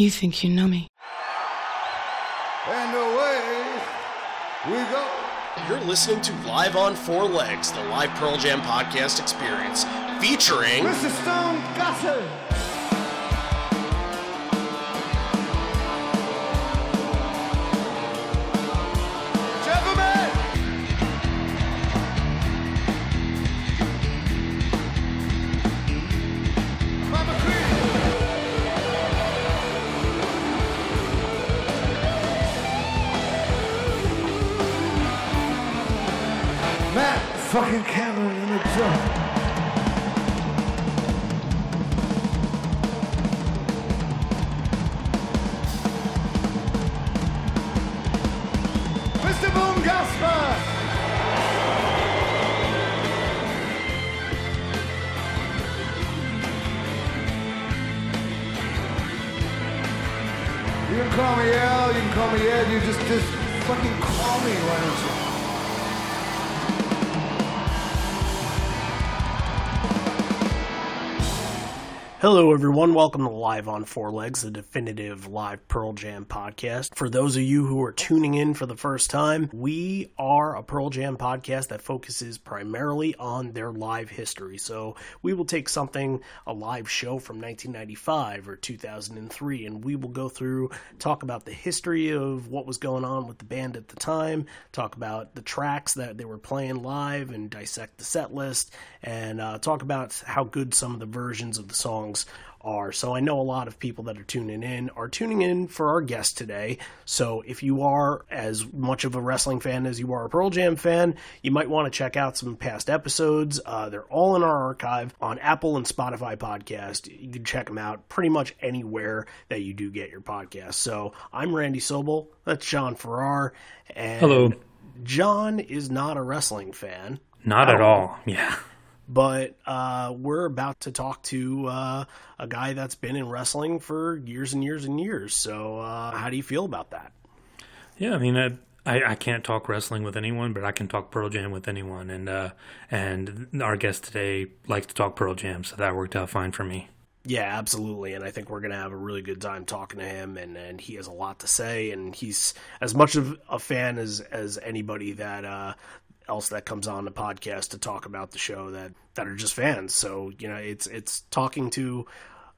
You think you know me? And away we go. You're listening to Live on Four Legs, the live Pearl Jam podcast experience, featuring Mr. Stone Gossard. Fucking Cameron in the Gasper! You can call me Al, you can call me Ed, you just, just fucking call me, why don't you? Hello, everyone. Welcome to Live on Four Legs, the definitive live Pearl Jam podcast. For those of you who are tuning in for the first time, we are a Pearl Jam podcast that focuses primarily on their live history. So we will take something, a live show from 1995 or 2003, and we will go through, talk about the history of what was going on with the band at the time, talk about the tracks that they were playing live, and dissect the set list, and uh, talk about how good some of the versions of the songs are. So I know a lot of people that are tuning in are tuning in for our guest today. So if you are as much of a wrestling fan as you are a Pearl Jam fan, you might want to check out some past episodes. Uh, they're all in our archive on Apple and Spotify podcast. You can check them out pretty much anywhere that you do get your podcast. So I'm Randy Sobel. That's John Farrar. And Hello. John is not a wrestling fan Not at all. Yeah. But uh, we're about to talk to uh, a guy that's been in wrestling for years and years and years. So, uh, how do you feel about that? Yeah, I mean, I, I, I can't talk wrestling with anyone, but I can talk Pearl Jam with anyone. And uh, and our guest today likes to talk Pearl Jam, so that worked out fine for me. Yeah, absolutely. And I think we're going to have a really good time talking to him. And, and he has a lot to say. And he's as much of a fan as, as anybody that uh, else that comes on the podcast to talk about the show that, that are just fans. So, you know, it's it's talking to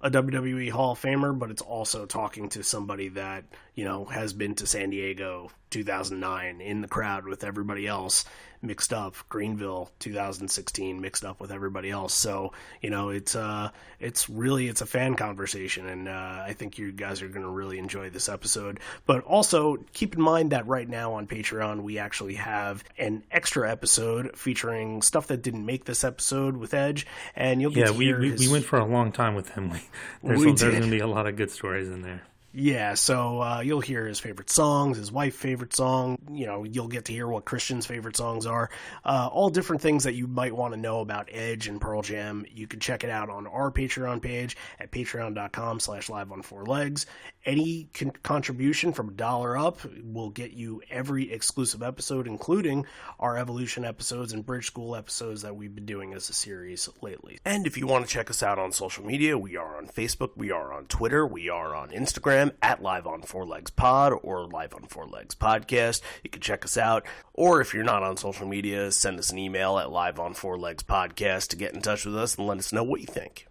a WWE Hall of Famer, but it's also talking to somebody that, you know, has been to San Diego 2009 in the crowd with everybody else mixed up Greenville 2016 mixed up with everybody else. So, you know, it's uh it's really it's a fan conversation and uh I think you guys are going to really enjoy this episode. But also keep in mind that right now on Patreon we actually have an extra episode featuring stuff that didn't make this episode with Edge and you'll get Yeah, to we, we, his- we went for a long time with him. There's We there's going to be a lot of good stories in there. Yeah, so uh, you'll hear his favorite songs, his wife's favorite song. You know, you'll get to hear what Christian's favorite songs are. Uh, all different things that you might want to know about Edge and Pearl Jam. You can check it out on our Patreon page at patreon.com slash live on four legs. Any con- contribution from a dollar up will get you every exclusive episode, including our Evolution episodes and Bridge School episodes that we've been doing as a series lately. And if you want to check us out on social media, we are on Facebook, we are on Twitter, we are on Instagram at Live on Four Legs Pod or Live on Four Legs Podcast. You can check us out. Or if you're not on social media, send us an email at Live on Four Legs Podcast to get in touch with us and let us know what you think.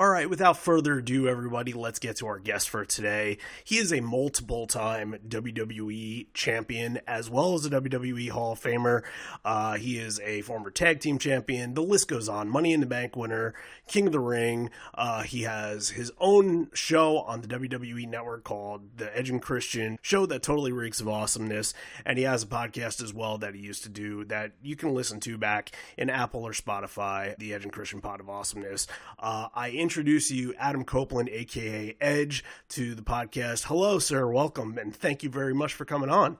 All right, without further ado, everybody, let's get to our guest for today. He is a multiple time WWE champion as well as a WWE Hall of Famer. Uh, he is a former tag team champion. The list goes on. Money in the Bank winner, King of the Ring. Uh, he has his own show on the WWE network called The Edge and Christian, show that totally reeks of awesomeness. And he has a podcast as well that he used to do that you can listen to back in Apple or Spotify, The Edge and Christian Pod of Awesomeness. Uh, I introduce you, Adam Copeland, aka Edge, to the podcast. Hello, sir. Welcome, and thank you very much for coming on.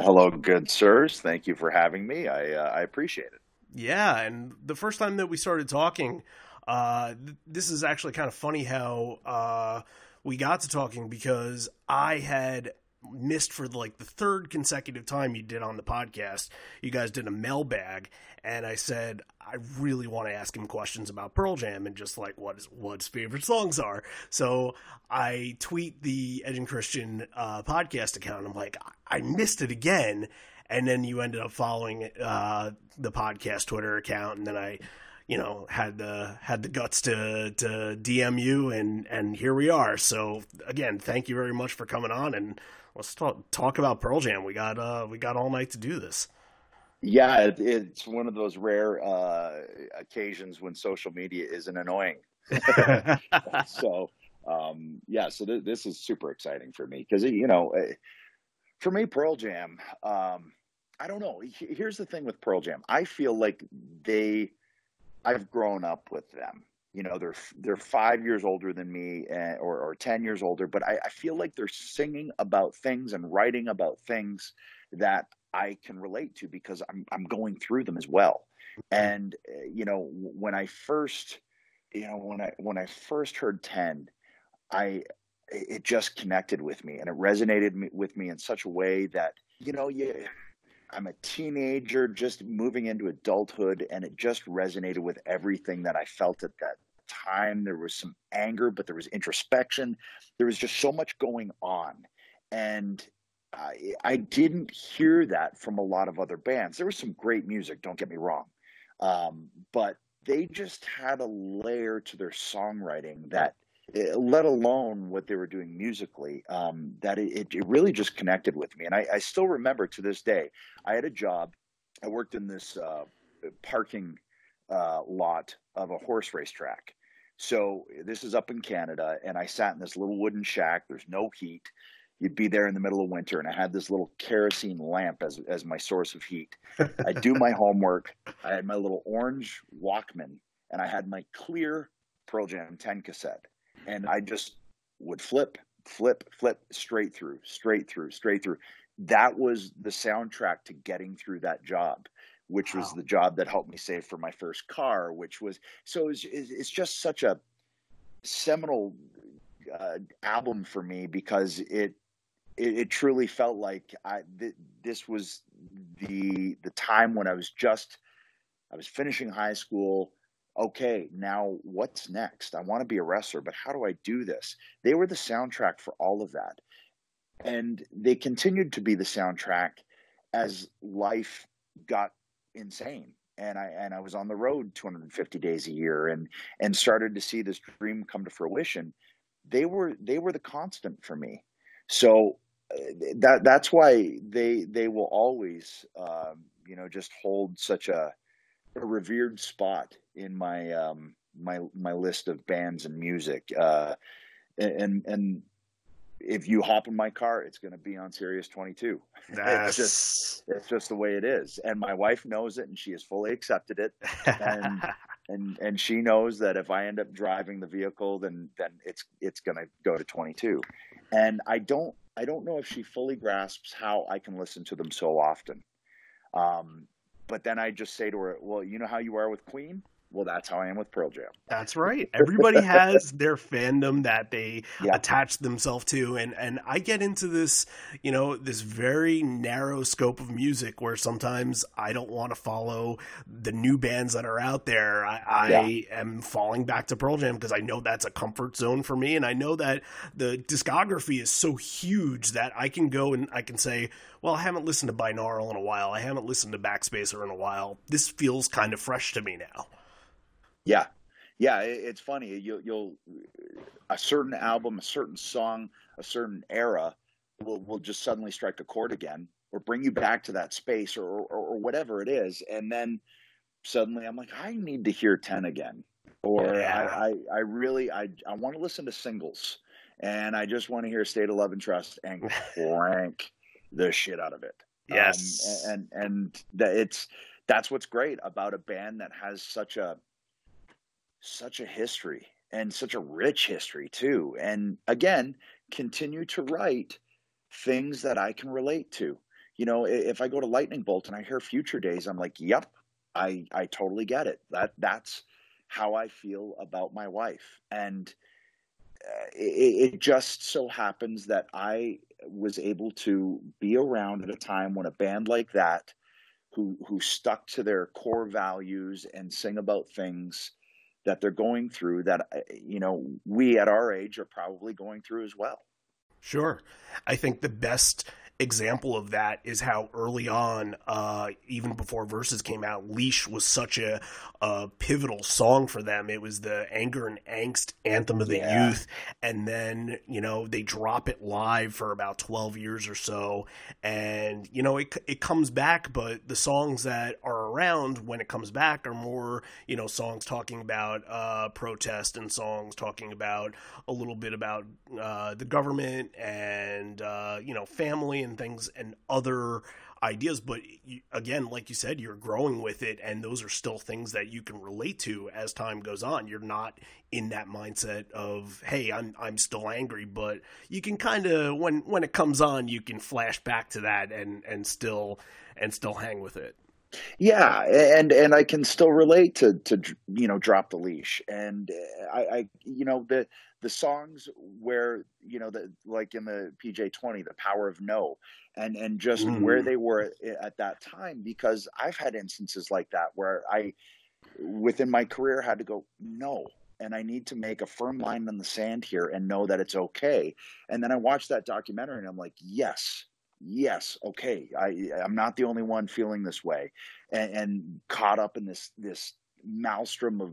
Hello, good sirs. Thank you for having me. I uh, I appreciate it. Yeah, and the first time that we started talking, uh, th- this is actually kind of funny how uh, we got to talking because I had missed for like the third consecutive time you did on the podcast. You guys did a mailbag, and I said I really want to ask him questions about Pearl Jam and just like what his, what his favorite songs are. So I tweet the Edge and Christian uh, podcast account. I'm like, I missed it again, and then you ended up following uh, the podcast Twitter account, and then I you know had the had the guts to to DM you and and here we are. So again, thank you very much for coming on and let's talk talk about Pearl Jam. We got uh we got all night to do this. Yeah, it, it's one of those rare uh, occasions when social media isn't annoying. so um, yeah, so th- this is super exciting for me because you know, eh, for me, Pearl Jam. Um, I don't know. Here's the thing with Pearl Jam. I feel like they I've grown up with them. You know, they're they're five years older than me, and, or or ten years older, but I, I feel like they're singing about things and writing about things that I can relate to because I'm I'm going through them as well. And uh, you know, when I first, you know, when I when I first heard Ten, I it just connected with me and it resonated with me in such a way that you know, you I'm a teenager just moving into adulthood, and it just resonated with everything that I felt at that time. There was some anger, but there was introspection. There was just so much going on. And I, I didn't hear that from a lot of other bands. There was some great music, don't get me wrong. Um, but they just had a layer to their songwriting that Eh, let alone what they were doing musically, um, that it, it, really just connected with me. And I, I, still remember to this day, I had a job. I worked in this uh, parking uh, lot of a horse race track. So this is up in Canada, and I sat in this little wooden shack. There's no heat. You'd be there in the middle of winter, and I had this little kerosene lamp as as my source of heat. I do my homework. I had my little orange Walkman, and I had my clear Pearl Jam 10 cassette and I just would flip, flip, flip straight through, straight through, straight through. That was the soundtrack to getting through that job, which was the job that helped me save for my first car. Which was so it's, it's just such a seminal uh, album for me because it, it, it truly felt like I th- this was the the time when I was just I was finishing high school okay, now what's next? I want to be a wrestler, but how do I do this? They were the soundtrack for all of that. And they continued to be the soundtrack as life got insane. And I and I was on the road 250 days a year and and started to see this dream come to fruition. They were they were the constant for me. So uh, that that's why they they will always um, you know just hold such a a revered spot in my um, my my list of bands and music. Uh, and and if you hop in my car, it's going to be on Sirius 22. That's... It's just it's just the way it is, and my wife knows it, and she has fully accepted it. And and and she knows that if I end up driving the vehicle, then then it's it's going to go to 22. And I don't I don't know if she fully grasps how I can listen to them so often. Um, but then I just say to her, "Well, you know how you are with Queen." Well, that's how I am with Pearl Jam. That's right. Everybody has their fandom that they yeah. attach themselves to, and and I get into this, you know, this very narrow scope of music where sometimes I don't want to follow the new bands that are out there. I, I yeah. am falling back to Pearl Jam because I know that's a comfort zone for me, and I know that the discography is so huge that I can go and I can say, well, I haven't listened to Binaural in a while. I haven't listened to Backspacer in a while. This feels kind of fresh to me now. Yeah, yeah. It's funny. You'll, you'll a certain album, a certain song, a certain era will will just suddenly strike a chord again, or bring you back to that space, or or, or whatever it is, and then suddenly I'm like, I need to hear ten again, or yeah. I, I I really I I want to listen to singles, and I just want to hear State of Love and Trust and crank the shit out of it. Yes, um, and and that it's that's what's great about a band that has such a such a history and such a rich history too. And again, continue to write things that I can relate to. You know, if I go to Lightning Bolt and I hear Future Days, I'm like, "Yep, I I totally get it. That that's how I feel about my wife." And uh, it, it just so happens that I was able to be around at a time when a band like that who who stuck to their core values and sing about things that they're going through that uh, you know we at our age are probably going through as well Sure. I think the best example of that is how early on, uh, even before Verses came out, Leash was such a, a, pivotal song for them. It was the anger and angst anthem of the yeah. youth. And then, you know, they drop it live for about 12 years or so. And, you know, it, it comes back, but the songs that are around when it comes back are more, you know, songs talking about uh, protest and songs talking about a little bit about uh, the government and, uh, you know, family and and things and other ideas but again like you said you're growing with it and those are still things that you can relate to as time goes on. You're not in that mindset of hey I'm I'm still angry but you can kind of when when it comes on you can flash back to that and and still and still hang with it yeah and and i can still relate to to you know drop the leash and i i you know the the songs where you know the like in the PJ20 the power of no and and just mm. where they were at that time because I've had instances like that where I within my career had to go no and I need to make a firm line in the sand here and know that it's okay and then I watched that documentary and I'm like yes yes okay I I'm not the only one feeling this way and, and caught up in this this maelstrom of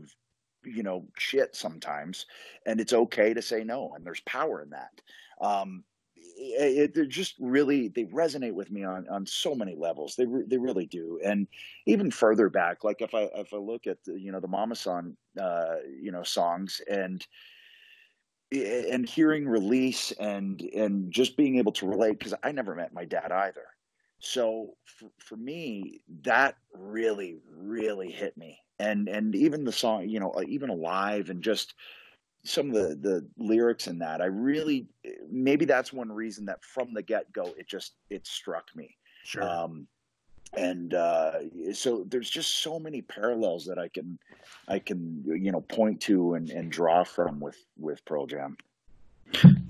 you know shit sometimes and it's okay to say no and there's power in that. Um it, they're just really they resonate with me on on so many levels they re, they really do and even further back like if i if i look at the, you know the Mamasan uh you know songs and and hearing release and and just being able to relate because i never met my dad either. So for, for me that really really hit me. And and even the song you know even alive and just some of the the lyrics in that i really maybe that's one reason that from the get-go it just it struck me. Sure. Um, and uh, so there's just so many parallels that i can i can you know point to and, and draw from with with pearl jam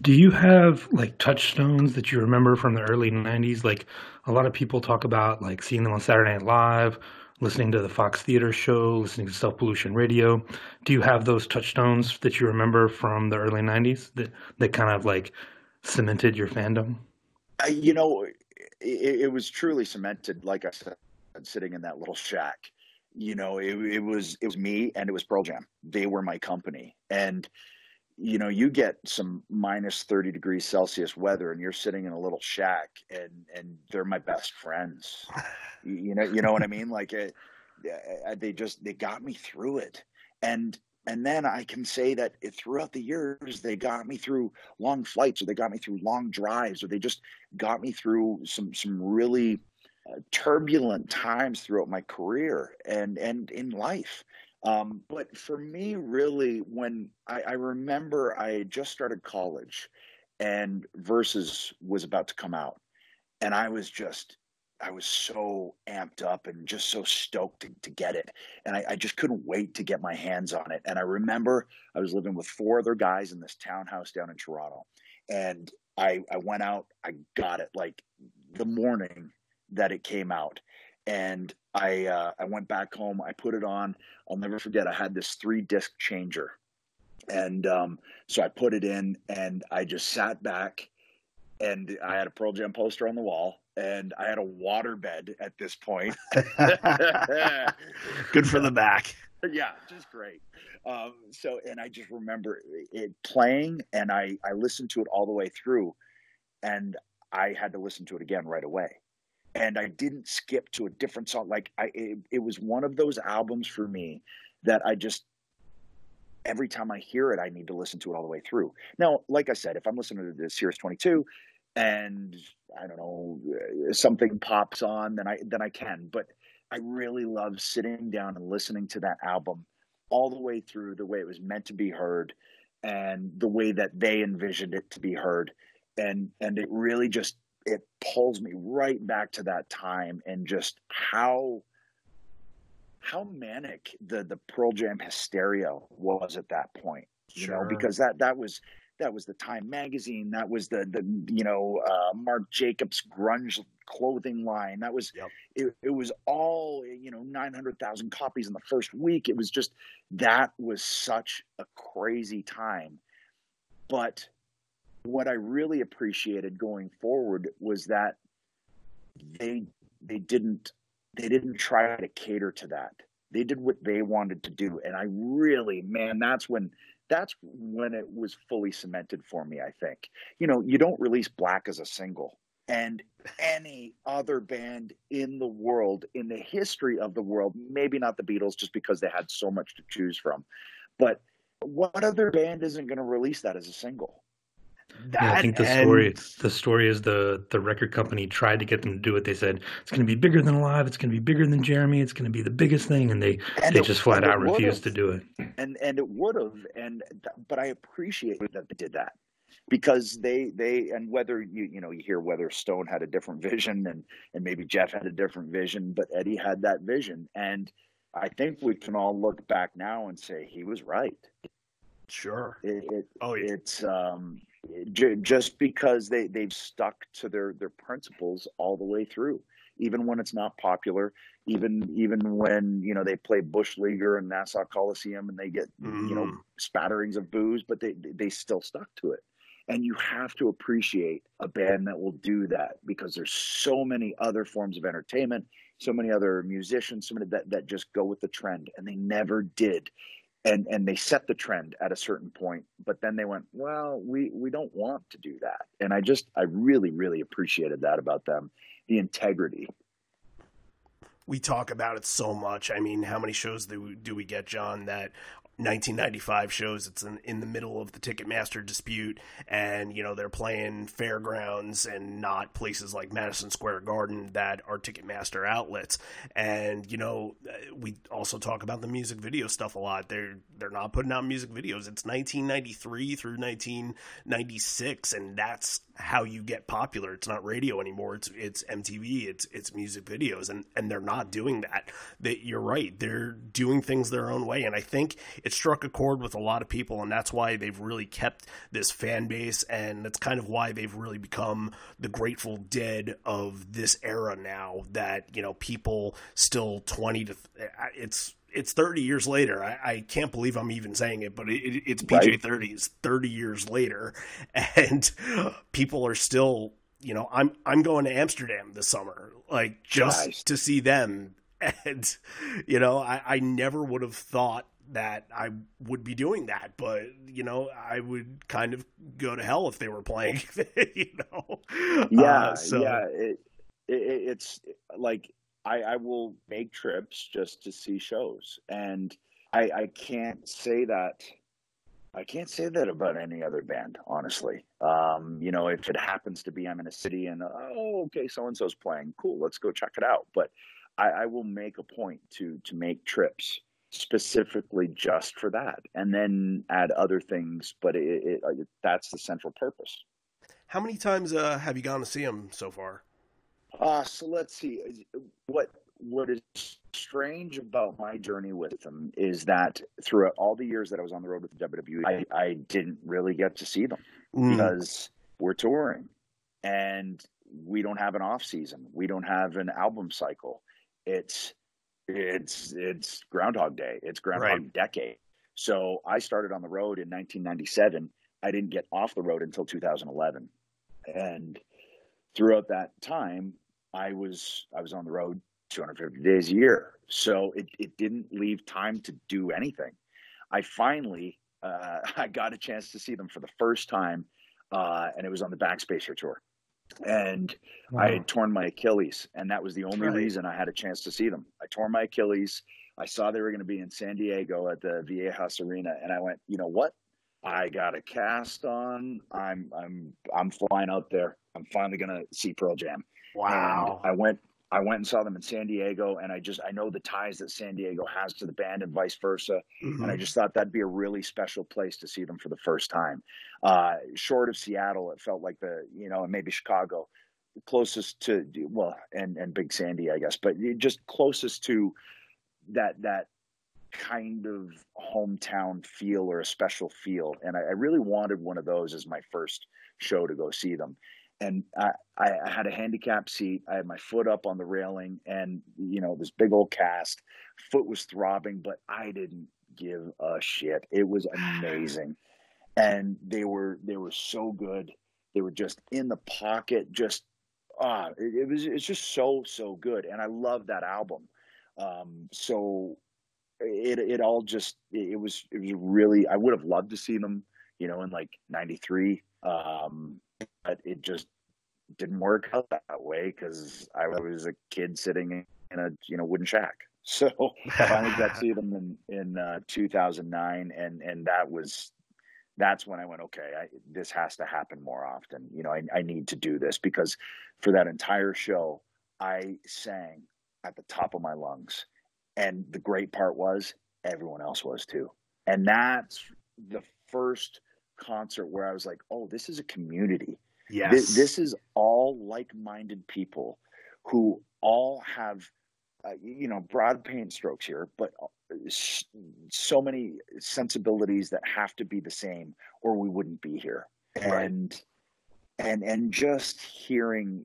do you have like touchstones that you remember from the early 90s like a lot of people talk about like seeing them on saturday night live listening to the Fox Theater show, listening to Self Pollution Radio. Do you have those touchstones that you remember from the early '90s that that kind of like cemented your fandom? you know, it, it, was truly cemented. Like I said, sitting in that little shack. You know, it, it was it was me and it was Pearl Jam. They were my company, and you know, you get some minus 30 degrees Celsius weather and you're sitting in a little shack and, and they're my best friends. you know, you know what I mean? Like it, uh, they just, they got me through it. And, and then I can say that it, throughout the years, they got me through long flights or they got me through long drives or they just got me through some, some really uh, turbulent times throughout my career and, and in life. Um, but for me, really, when I, I remember I just started college and Verses was about to come out, and I was just I was so amped up and just so stoked to, to get it. And I, I, just couldn't wait to get my hands on it. And I remember I was living with four other guys in this townhouse down in Toronto. And I, I went out, I got it like the morning that it came out and I uh, I went back home. I put it on. I'll never forget. I had this three disc changer, and um, so I put it in, and I just sat back, and I had a Pearl Jam poster on the wall, and I had a water bed at this point. Good for the back. Yeah, just great. Um, so, and I just remember it playing, and I I listened to it all the way through, and I had to listen to it again right away and I didn't skip to a different song. Like I, it, it, was one of those albums for me that I just every time I hear it, I need to listen to it all the way through. Now, like I said, if I'm listening to the Sirius 22 and I don't know uh, something pops on, then I then I can. But I really love sitting down and listening to that album all the way through the way it was meant to be heard and the way that they envisioned it to be heard and and it really just it pulls me right back to that time and just how how manic the the Pearl Jam hysteria was at that point. You sure. know, because that that was that was the Time magazine, that was the the you know uh, Marc Jacobs grunge clothing line. That was Yep. it, it was all you know 900,000 copies in the first week. It was just that was such a crazy time. But what I really appreciated going forward was that they they didn't they didn't try to cater to that. They did what they wanted to do, and I really, man, that's when that's when it was fully cemented for me. I think you know you don't release Black as a single, and any other band in the world, in the history of the world, maybe not the Beatles, just because they had so much to choose from, but what other band isn't going to release that as a single? That Yeah, I think the and- story the story is the the record company tried to get them to do it. They said it's going to be bigger than Alive. It's going to be bigger than Jeremy. It's going to be the biggest thing, and they And they it- just flat out refused to do it. and and it would have and th- but i appreciate that they did that because they they and whether you you know you hear whether stone had a different vision and and maybe jeff had a different vision but eddie had that vision and i think we can all look back now and say he was right Sure. it, it Oh, yeah. it's um j- just because they they've stuck to their their principles all the way through even when it's not popular even even when you know they play Bushleaguer and nassau coliseum and they get you know Mm. spatterings of boos but they they still stuck to it and you have to appreciate a band that will do that because there's so many other forms of entertainment so many other musicians so many that, that just go with the trend and they never did and and they set the trend at a certain point but then they went well we we don't want to do that and i just i really really appreciated that about them the integrity we talk about it so much. I mean, how many shows do we, do we get, John? That 1995 shows. It's in, in the middle of the Ticketmaster dispute, and you know they're playing fairgrounds and not places like Madison Square Garden that are Ticketmaster outlets. And you know, we also talk about the music video stuff a lot. They're they're not putting out music videos. It's 1993 through 1996, and that's how you get popular. It's not radio anymore. It's it's MTV. It's it's music videos, and and they're not doing that. That you're right. They're doing things their own way, and I think it struck a chord with a lot of people, and that's why they've really kept this fan base, and that's kind of why they've really become the Grateful Dead of this era now. That you know people still twenty to uh, it's it's 30 years later. I, I can't believe I'm even saying it, but it, it, it's PJ Right. 30. It's 30 years later, and people are still, you know, I'm I'm going to Amsterdam this summer, like just Nice. to see them, and you know, I, I never would have thought that I would be doing that, but you know, I would kind of go to hell if they were playing, you know. yeah Uh, so yeah it, it it's like I, I will make trips just to see shows and I, I can't say that I can't say that about any other band, honestly. Um, you know, if it happens to be I'm in a city and oh, okay, so and so's playing, cool, let's go check it out. But I, I will make a point to to make trips specifically just for that, and then add other things. But it, it, it that's the central purpose. how many times uh, have you gone to see them so far? Uh, so let's see. What what is strange about my journey with them is that throughout all the years that I was on the road with the WWE, I, I didn't really get to see them Mm. because we're touring and we don't have an off season. We don't have an album cycle. It's it's it's Groundhog Day. It's Groundhog Right. Decade. So I started on the road in 1997. I didn't get off the road until 2011, and throughout that time, I was I was on the road 250 days a year. So it, it didn't leave time to do anything. I finally uh, I got a chance to see them for the first time, uh, and it was on the Backspacer tour. And I had torn my Achilles, and that was the only Right. reason I had a chance to see them. I tore my Achilles. I saw they were going to be in San Diego at the Viejas Arena, and I went, you know what? I got a cast on. I'm I'm I'm flying out there. I'm finally going to see Pearl Jam. Wow. And I went I went and saw them in San Diego, and I just I know the ties that San Diego has to the band and vice versa. Mhm. And I just thought that'd be a really special place to see them for the first time. Uh, short of Seattle, it felt like the you know, and maybe Chicago, closest to well, and and Big Sandy, I guess, but just closest to that that kind of hometown feel or a special feel. And I, I, really wanted one of those as my first show to go see them. And I, I had a handicap seat. I had my foot up on the railing, and you know this big old cast. Foot was throbbing, but I didn't give a shit. It was amazing, and they were they were so good. They were just in the pocket, just ah, it, it was it's just so so good, and I love that album. Um, so it it all just it was it was really I would have loved to see them, you know, in like '93, um, but it just didn't work out that way because I was a kid sitting in a you know wooden shack. So I finally got to see them in in uh, 2009, and and that was that's when I went, okay, I, this has to happen more often. You know, I, I need to do this because for that entire show, I sang at the top of my lungs. And the great part was everyone else was too. And that's the first concert where I was like, oh, this is a community. Yes. This, this is all like minded people who all have, uh, you know, broad paint strokes here, but uh, so many sensibilities that have to be the same or we wouldn't be here. Right. And and and just hearing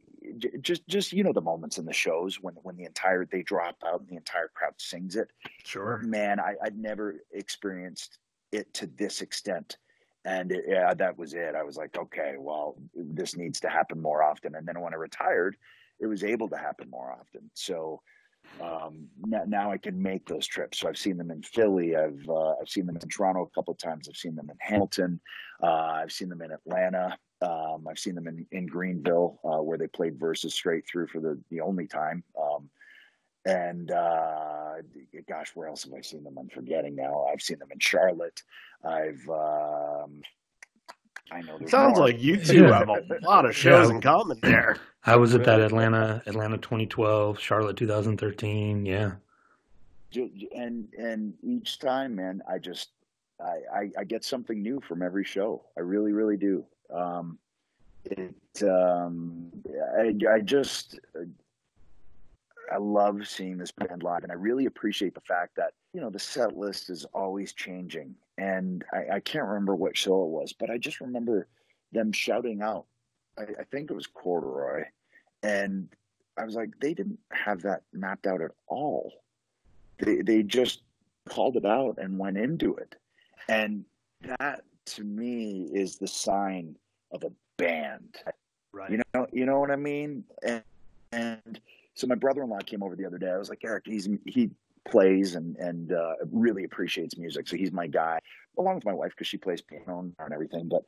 just just you know the moments in the shows when when the entire they drop out and the entire crowd sings it sure man I, i'd never experienced it to this extent and it, yeah that was it i was like okay well this needs to happen more often and then when i retired it was able to happen more often so um, now, now, I can make those trips. So I've seen them in Philly. I've uh, I've seen them in Toronto a couple times. I've seen them in Hamilton. Uh, I've seen them in Atlanta. Um, I've seen them in, in Greenville, uh, where they played versus straight through for the, the only time. Um, and uh, gosh, where else have I seen them? I'm forgetting now. I've seen them in Charlotte. I've um, I know. Sounds more. like you two have a lot of shows yeah. in common there. I was at that Atlanta, Atlanta 2012, Charlotte 2013. Yeah. And and each time, man, I just I, I, I get something new from every show. I really, really do. Um, it, um, I, I just, I love seeing this band live, and I really appreciate the fact that you know the set list is always changing. And I, I can't remember what show it was, but I just remember them shouting out. I, I think it was Corduroy, and I was like, they didn't have that mapped out at all. They they just called it out and went into it, and that to me is the sign of a band. Right. You know, you know what I mean? And, and so my brother-in-law came over the other day. I was like, Eric, he's he plays and and uh, really appreciates music, so he's my guy, along with my wife because she plays piano and everything. But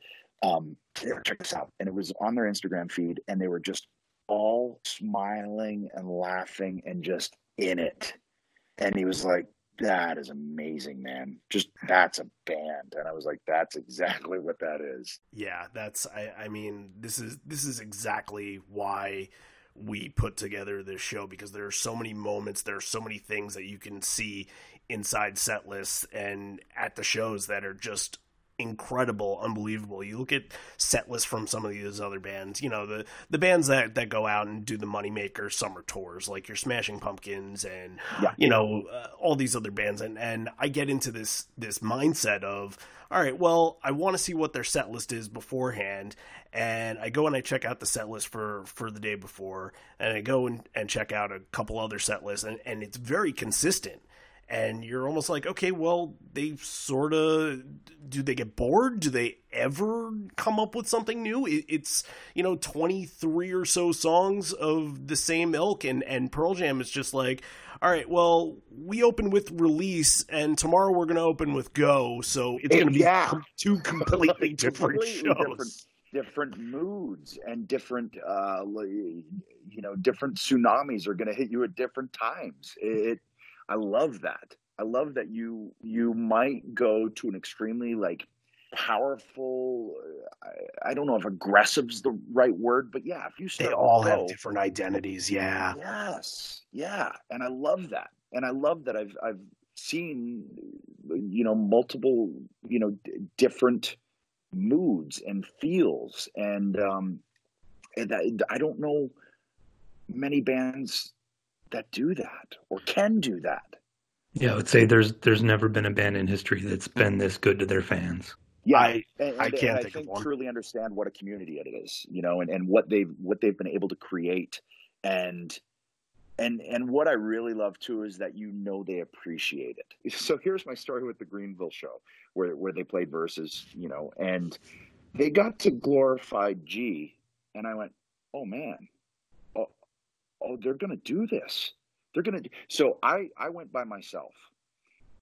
um, check this out, and it was on their Instagram feed, and they were just all smiling and laughing and just in it. And he was like, that is amazing, man. Just that's a band. And I was like, that's exactly what that is. Yeah, that's I, I mean, this is this is exactly why we put together this show because there are so many moments, there are so many things that you can see inside set lists and at the shows that are just incredible, unbelievable. You look at set lists from some of these other bands, you know, the the bands that that go out and do the moneymaker summer tours, like your Smashing Pumpkins and yeah. you know uh, all these other bands, and and I get into this this mindset of all right, well, I want to see what their set list is beforehand, and I go and I check out the set list for for the day before, and I go and, and check out a couple other set lists, and, and it's very consistent and you're almost like, okay, well, they sort of do they get bored? Do they ever come up with something new? It's you know 23 or so songs of the same ilk, and and Pearl Jam is just like, all right, well, we open with release, and tomorrow we're going to open with go, so it's going to be yeah. two completely different completely shows. Different different moods and different uh you know different tsunamis are going to hit you at different times it I love that. I love that you you might go to an extremely like powerful. I, I don't know if aggressive is the right word, but yeah, if you start they all go, have different identities. Yeah. Yes. Yeah, and I love that, and I love that I've I've seen you know multiple you know d- different moods and feels, and um, and I, I don't know many bands that do that or can do that. Yeah, I would say there's there's never been a band in history that's been this good to their fans. Yeah, I- and, and, I can't and think I of think one. truly understand what a community it is, you know, and, and what they've what they've been able to create, and and and what I really love too is that you know they appreciate it. So here's my story with the Greenville show, where where they played verses, you know, and they got to Glorified G, and I went, oh man, oh they're gonna do this, they're gonna. Do... So I I went by myself.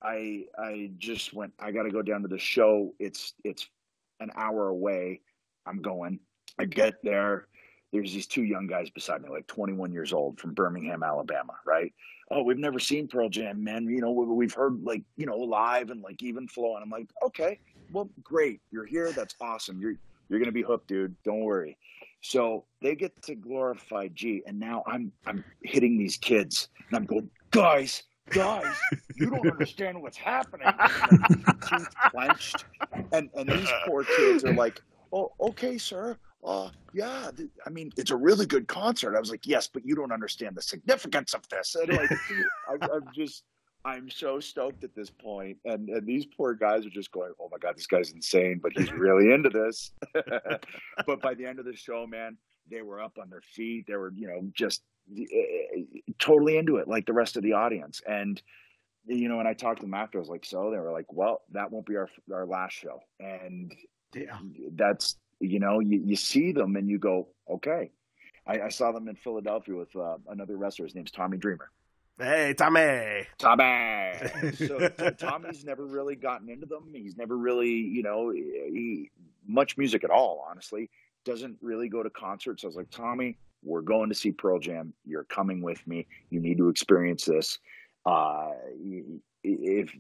I I just went. I got to go down to the show. It's it's an hour away. I'm going. I get there. There's these two young guys beside me, like 21 years old, from Birmingham, Alabama. Right? Oh, we've never seen Pearl Jam, man. You know, we- we've heard like you know live and like even flow. And I'm like, okay, well, great. You're here. That's awesome. You're you're gonna be hooked, dude. Don't worry. So they get to Glorified G, and now I'm I'm hitting these kids, and I'm going, guys, guys, you don't understand what's happening. Teeth clenched, and and these poor kids are like, oh, okay, sir. Uh, yeah, th- I mean, it's a really good concert. I was like, yes, but you don't understand the significance of this. And like, I'm, I'm just, I'm so stoked at this point, and and these poor guys are just going, oh my god, this guy's insane, but he's really into this. but by the end of the show, man, they were up on their feet. They were, you know, just uh, totally into it, like the rest of the audience. And you know, and I talked to them after. I was like, so they were like, well, that won't be our our last show, and Yeah. that's you know, you, you see them and you go, okay. I, I saw them in Philadelphia with uh, another wrestler. His name's Tommy Dreamer. Hey, Tommy. Tommy. so, so Tommy's never really gotten into them. He's never really, you know, he, much music at all. Honestly, doesn't really go to concerts. I was like, Tommy, we're going to see Pearl Jam. You're coming with me. You need to experience this. Uh, if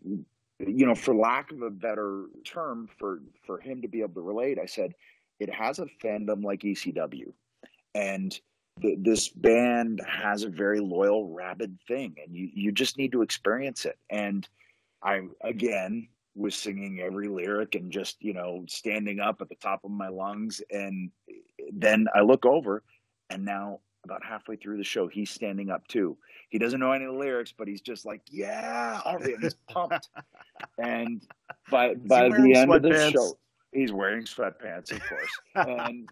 you know, for lack of a better term, for for him to be able to relate, I said, it has a fandom like ECW, and th- this band has a very loyal, rabid thing, and you you just need to experience it. And I again was singing every lyric and just you know standing up at the top of my lungs, and eh, then I look over, and now about halfway through the show, he's standing up too. He doesn't know any of the lyrics, but he's just like, "Yeah!" All right, he's pumped. and by by the end of the show, he's wearing sweatpants, of course. and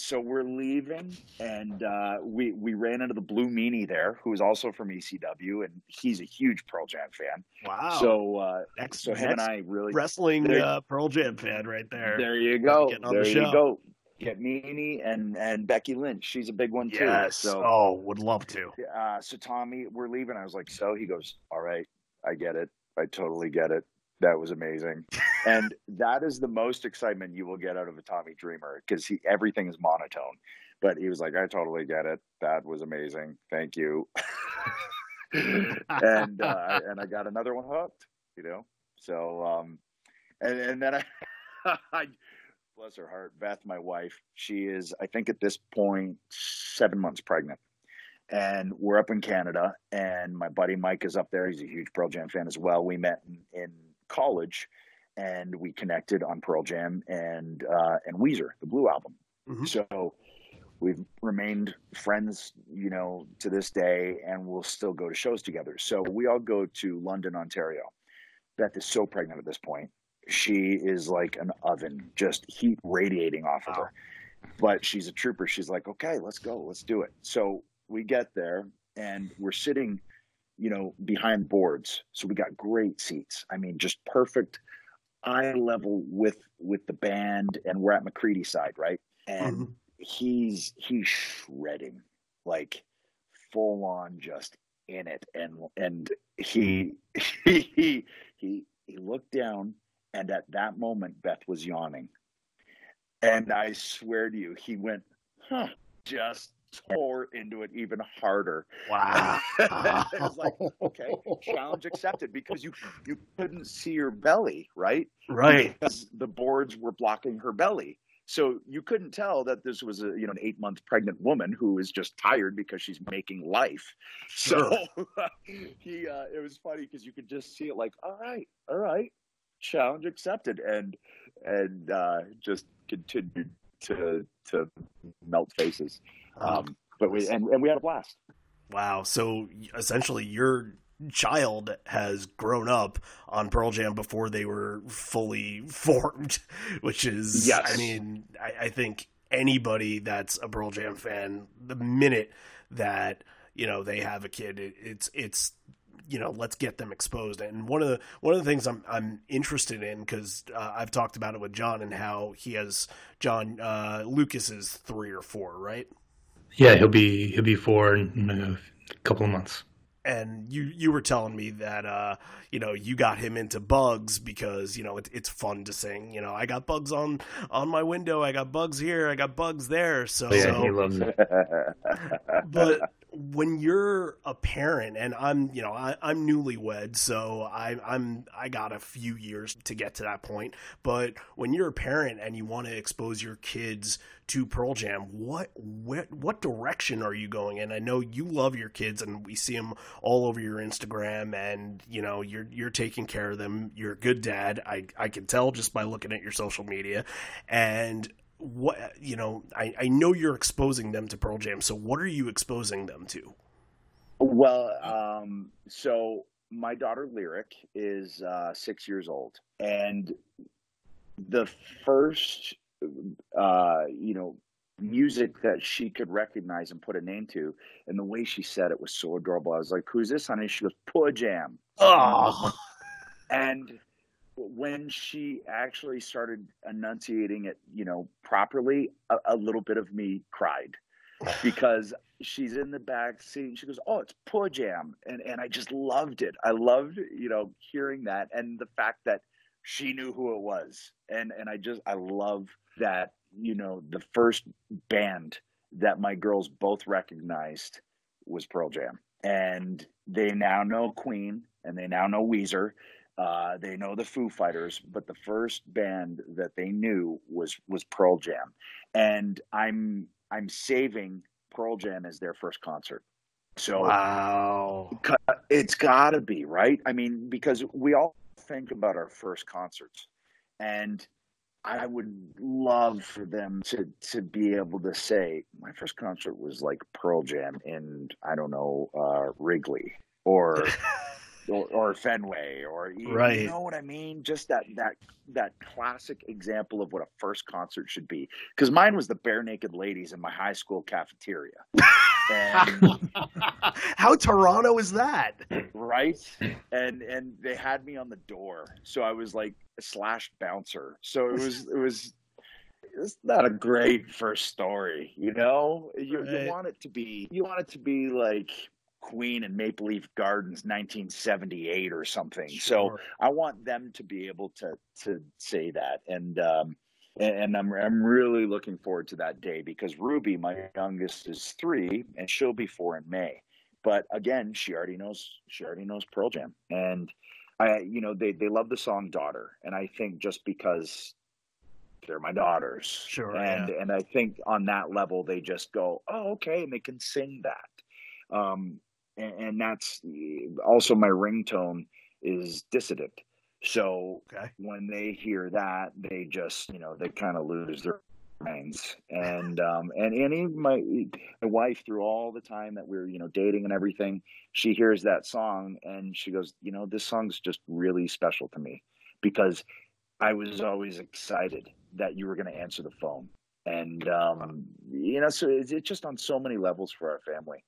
so we're leaving, and uh, we we ran into the Blue Meanie there, who is also from ECW, and he's a huge Pearl Jam fan. Wow. So uh, next, so him and I really wrestling there- uh, Pearl Jam fan right there. there you go. There the you go. Get Meanie and and Becky Lynch. She's a big one too. Yes. So oh, would love to. uh, so Tommy, we're leaving. I was like, so he goes, all right, I get it. I totally get it. That was amazing. and that is the most excitement you will get out of a Tommy Dreamer because he everything is monotone. But he was like, I totally get it. That was amazing. Thank you. and uh, and I got another one hooked, you know. So um, and and then I, I bless her heart, Beth, my wife, she is I think at this point seven months pregnant, and we're up in Canada, and my buddy Mike is up there. He's a huge Pearl Jam fan as well. We met in, in college, and we connected on Pearl Jam and uh, and Weezer, the Blue album. Mhm. So we've remained friends, you know, to this day, and we'll still go to shows together. So we all go to London, Ontario. Beth is so pregnant at this point. She is like an oven, just heat radiating off of her. But she's a trooper. She's like, okay, let's go, let's do it. So we get there, and we're sitting, you know, behind boards. So we got great seats. I mean, just perfect eye level with with the band, and we're at McCready side, right? And Mhm. he's he's shredding like full on just in it and and he he he he looked down and at that moment beth was yawning and i swear to you he went huh just tore into it even harder Wow. it was like, okay, challenge accepted because you you couldn't see her belly, right? right. because the boards were blocking her belly. So you couldn't tell that this was a you know an eight month pregnant woman who is just tired because she's making life. So he uh, it was funny because you could just see it like all right, all right, challenge accepted, and and uh, just continued to to melt faces. Um, but we and, and we had a blast. Wow. So essentially, you're child has grown up on Pearl Jam before they were fully formed, which is, Yes. I mean, I, I think anybody that's a Pearl Jam fan, the minute that you know they have a kid, it, it's it's you know let's get them exposed. And one of the one of the things I'm I'm interested in because uh, I've talked about it with John and how he has John uh, Lucas is three or four, right? Yeah, he'll be he'll be four in a couple of months. and you you were telling me that uh you know you got him into bugs because you know it, it's fun to sing you know i got bugs on on my window i got bugs here i got bugs there so, Oh, yeah, so he loves it. but when you're a parent and i'm you know I, i'm newlywed so I, i'm i got a few years to get to that point. But when you're a parent and you want to expose your kids to pearl jam what what, what direction are you going in? I know you love your kids and we see them all over your instagram and you know you're you're taking care of them. You're a good dad i i can tell just by looking at your social media. And what you know I, I know you're exposing them to pearl jam so what are you exposing them to Well, um, so my daughter Lyric is uh, six years old, and the first, uh, you know, music that she could recognize and put a name to, and the way she said it was so adorable. I was like, "Who's this, honey?" She goes, pearl Jam." oh And when she actually started enunciating it, you know, properly, a, a little bit of me cried because she's in the back seat and she goes, Oh, it's Poor Jam. And and I just loved it. I loved, you know, hearing that and the fact that she knew who it was. And and I just I love that, you know, the first band that my girls both recognized was Pearl Jam. And they now know Queen and they now know Weezer. Uh, they know the Foo Fighters, but the first band that they knew was was Pearl Jam, and I'm I'm saving Pearl Jam as their first concert. So wow it's got to be right. I mean, because we all think about our first concerts, and I would love for them to to be able to say my first concert was like Pearl Jam in I don't know uh, Wrigley or. Or, or Fenway, or you, Right. you know what I mean? Just that that that classic example of what a first concert should be. Because mine was the Barenaked Ladies in my high school cafeteria, and how toronto is that right and and they had me on the door so i was like a slash bouncer so it was it was it's not a great first story you know you, Right. you want it to be you want it to be like queen and maple leaf gardens 1978 or something. So I want them to be able to to say that, and um, and, I'm I'm really looking forward to that day because Ruby, my youngest, is three, and she'll be four in May. But again, she already knows she already knows Pearl Jam, and I you know they they love the song Daughter, and I think just because they're my daughters, Sure, and and I think on that level they just go, oh okay, and they can sing that. Um, and, and that's also my ringtone is dissident. So okay when they hear that, they just you know they kind of lose their minds. And um, and and my my wife through all the time that we are you know dating and everything, she hears that song and she goes, you know, this song's just really special to me because I was always excited that you were going to answer the phone. And um, you know, so it's, it's just on so many levels for our family.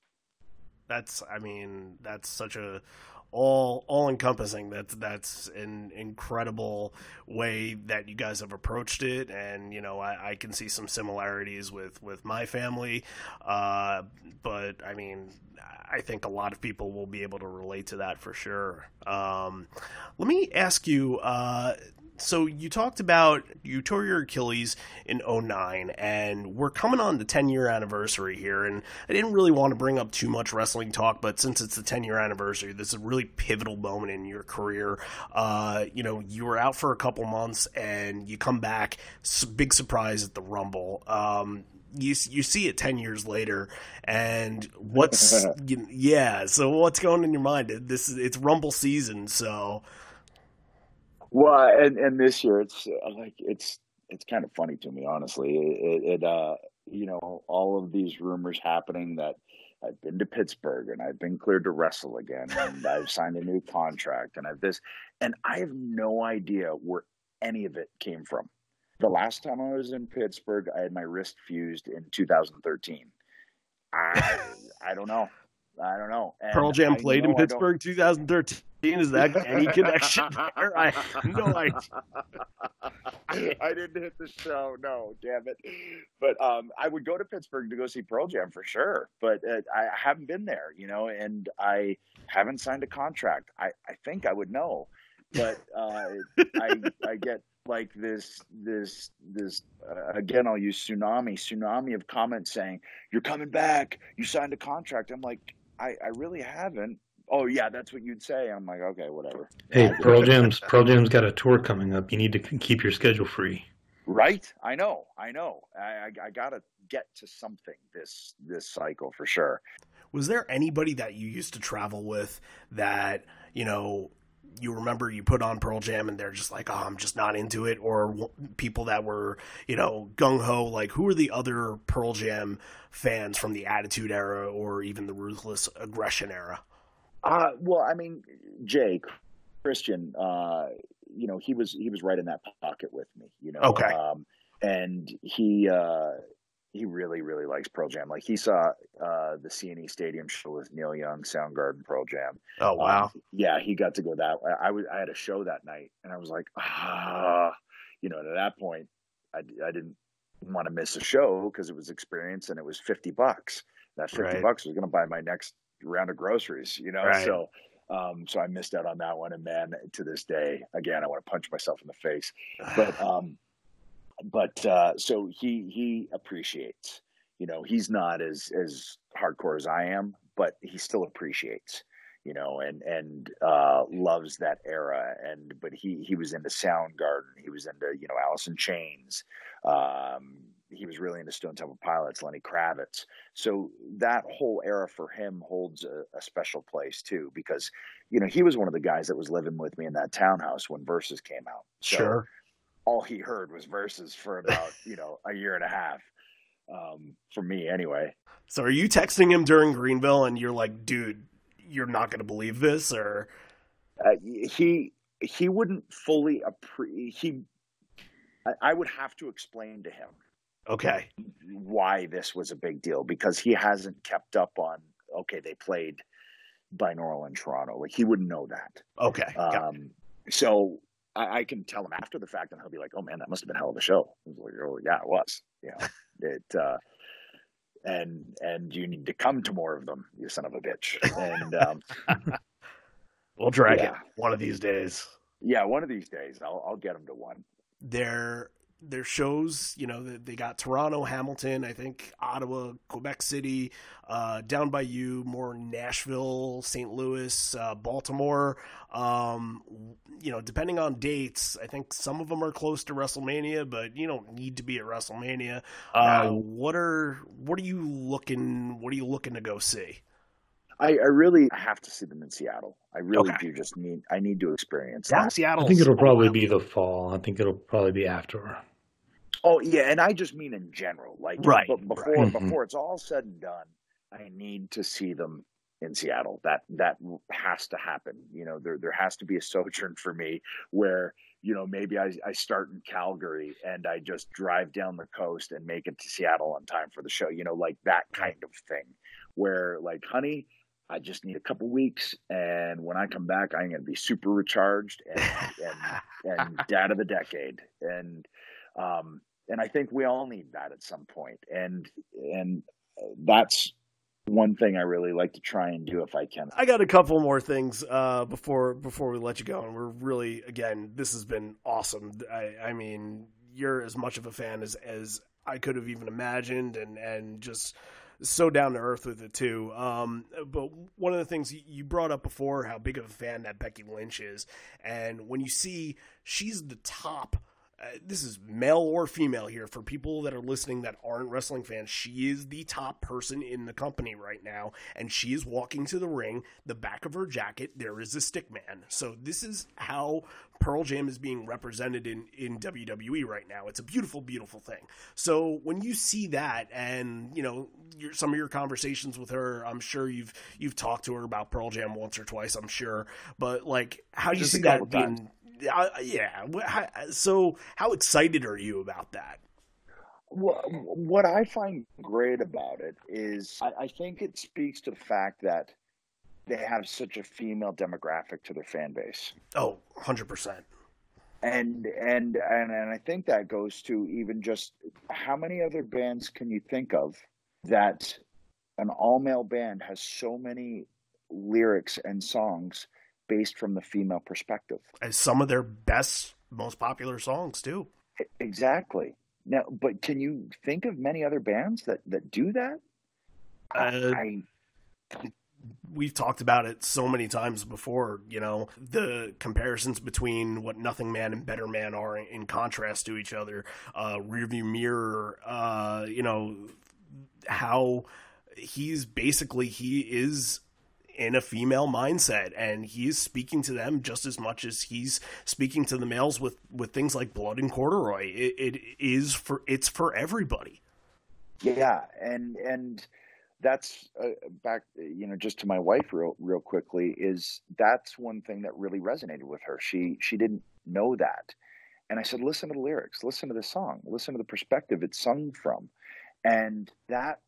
That's i mean that's such a all all encompassing that's that's an incredible way that you guys have approached it. And you know i, I can see some similarities with with my family. Uh, but i mean i think a lot of people will be able to relate to that for sure. Um, let me ask you uh, so you talked about you tore your Achilles in 09 and we're coming on the 10 year anniversary here and I didn't really want to bring up too much wrestling talk but since it's the 10 year anniversary this is a really pivotal moment in your career. Uh, you know you were out for a couple months and you come back big surprise at the Rumble. Um, you you see it 10 years later and what's you- yeah so what's going in your mind? This is it's rumble season so Well, and and this year it's uh, like it's it's kind of funny to me, honestly. It, it uh, you know, all of these rumors happening that I've been to Pittsburgh and I've been cleared to wrestle again and I've signed a new contract and I've this and I have no idea where any of it came from. The last time I was in Pittsburgh, I had my wrist fused in 2013. I I don't know. I don't know. And Pearl Jam I played in know I don't- Pittsburgh 2013. Is that any connection there? I no idea. I didn't hit the show. No, damn it. But um, I would go to Pittsburgh to go see Pearl Jam for sure. But uh, I haven't been there, you know, and I haven't signed a contract. I, I think I would know, but uh, I I get like this this this uh, again. I'll use tsunami tsunami of comments saying you're coming back. You signed a contract. I'm like I I really haven't. Oh yeah, that's what you'd say. I'm like okay, whatever. Hey, Pearl Jam's Pearl Jam's got a tour coming up. You need to keep your schedule free. Right? I know. I know. I, I, I got to get to something this this cycle for sure. Was there anybody that you used to travel with that, you know, you remember you put on Pearl Jam and they're just like, oh, I'm just not into it? Or w- people that were, you know, gung ho? Like, who are the other Pearl Jam fans from the Attitude Era or even the Ruthless Aggression Era? Uh, well, I mean, Jay Christian, uh, you know, he was he was right in that pocket with me. You know, Okay. Um, and he uh, he really really likes Pearl Jam. Like he saw uh, the CNE Stadium show with Neil Young, Soundgarden, Pearl Jam. Oh, Um, yeah, he got to go that. I, I was I had a show that night, and I was like, ah, you know. At that point, I, I didn't want to miss a show because it was experience, and it was fifty bucks. That fifty Right. bucks was going to buy my next round of groceries, you know. Right. So, um, so I missed out on that one, and man, to this day, again, I want to punch myself in the face. But, um, but uh, so he he appreciates. You know, he's not as as hardcore as I am, but he still appreciates you know, and and uh, loves that era. And but he he was into Soundgarden. He was into you know Alice in Chains. Um, he was really into Stone Temple Pilots, Lenny Kravitz. So that whole era for him holds a, a special place too, because you know he was one of the guys that was living with me in that townhouse when Versus came out. So sure. all he heard was Versus for about you know a year and a half. Um, for me, anyway. So are you texting him during Greenville and you're like, dude, you're not going to believe this? Or, uh, he he wouldn't fully appre- he I, I would have to explain to him okay. why this was a big deal because he hasn't kept up on okay they played binaural in toronto like he wouldn't know that Okay. um, so I, I can tell him after the fact and he'll be like oh man that must have been hell of a show like, oh yeah it was you know it uh and and you need to come to more of them you son of a bitch and um we'll drag yeah. it one of these days. yeah one of these days i'll i'll get him to one their their shows you know they, they got toronto hamilton i think ottawa quebec city uh, down by you more nashville st louis uh, baltimore um, you know depending on dates i think some of them are close to wrestlemania but you don't need to be at wrestlemania uh, No. what are what are you looking what are you looking to go see I, I really have to see them in Seattle. I really Okay. do just need I need to experience down that. seattle I think it'll probably be the fall. I think it'll probably be after. Oh yeah, and I just mean in general. Like Right, but before right. before it's all said and done, I need to see them in Seattle. That that has to happen. You know, there there has to be a sojourn for me where you know maybe I, I start in Calgary and I just drive down the coast and make it to Seattle on time for the show. You know, like that kind of thing. Where like, honey, I just need a couple weeks, and when I come back, I'm going to be super recharged and and and dad of the decade. And um, and I think we all need that at some point. And and that's one thing I really like to try and do if I can. I got a couple more things uh, before before we let you go, and we're really again. This has been awesome. I, I mean, you're as much of a fan as as I could have even imagined, and and just so down to earth with it too. Um, but one of the things you brought up before, how big of a fan that Becky Lynch is, and when you see she's the top uh, this is male or female here for people that are listening that aren't wrestling fans. She is the top person in the company right now, and she is walking to the ring. The back of her jacket, there is a stick man. So this is how Pearl Jam is being represented in, in WWE right now. It's a beautiful, beautiful thing. So when you see that, and you know your, some of your conversations with her, I'm sure you've you've talked to her about Pearl Jam once or twice. I'm sure, but like, how do you Just see that being? Uh, yeah. So how excited are you about that? What, what I find great about it is I, I think it speaks to the fact that they have such a female demographic to their fan base. Oh, 100%. And and and and I think that goes to even just how many other bands can you think of that an all male band has so many lyrics and songs based from the female perspective. As some of their best, most popular songs, too. Exactly. Now, but can you think of many other bands that that do that? Uh, I we've talked about it so many times before, you know, the comparisons between what Nothing Man and Better Man are in contrast to each other, uh, Rearview Mirror, uh, you know, how he's basically, he is in a female mindset and he's speaking to them just as much as he's speaking to the males with, with things like Blood and Corduroy. It, it is for, it's for everybody. Yeah, and and that's uh, back, you know, just to my wife real real quickly is that's one thing that really resonated with her. She she didn't know that, and I said, listen to the lyrics, listen to the song, listen to the perspective it's sung from, and that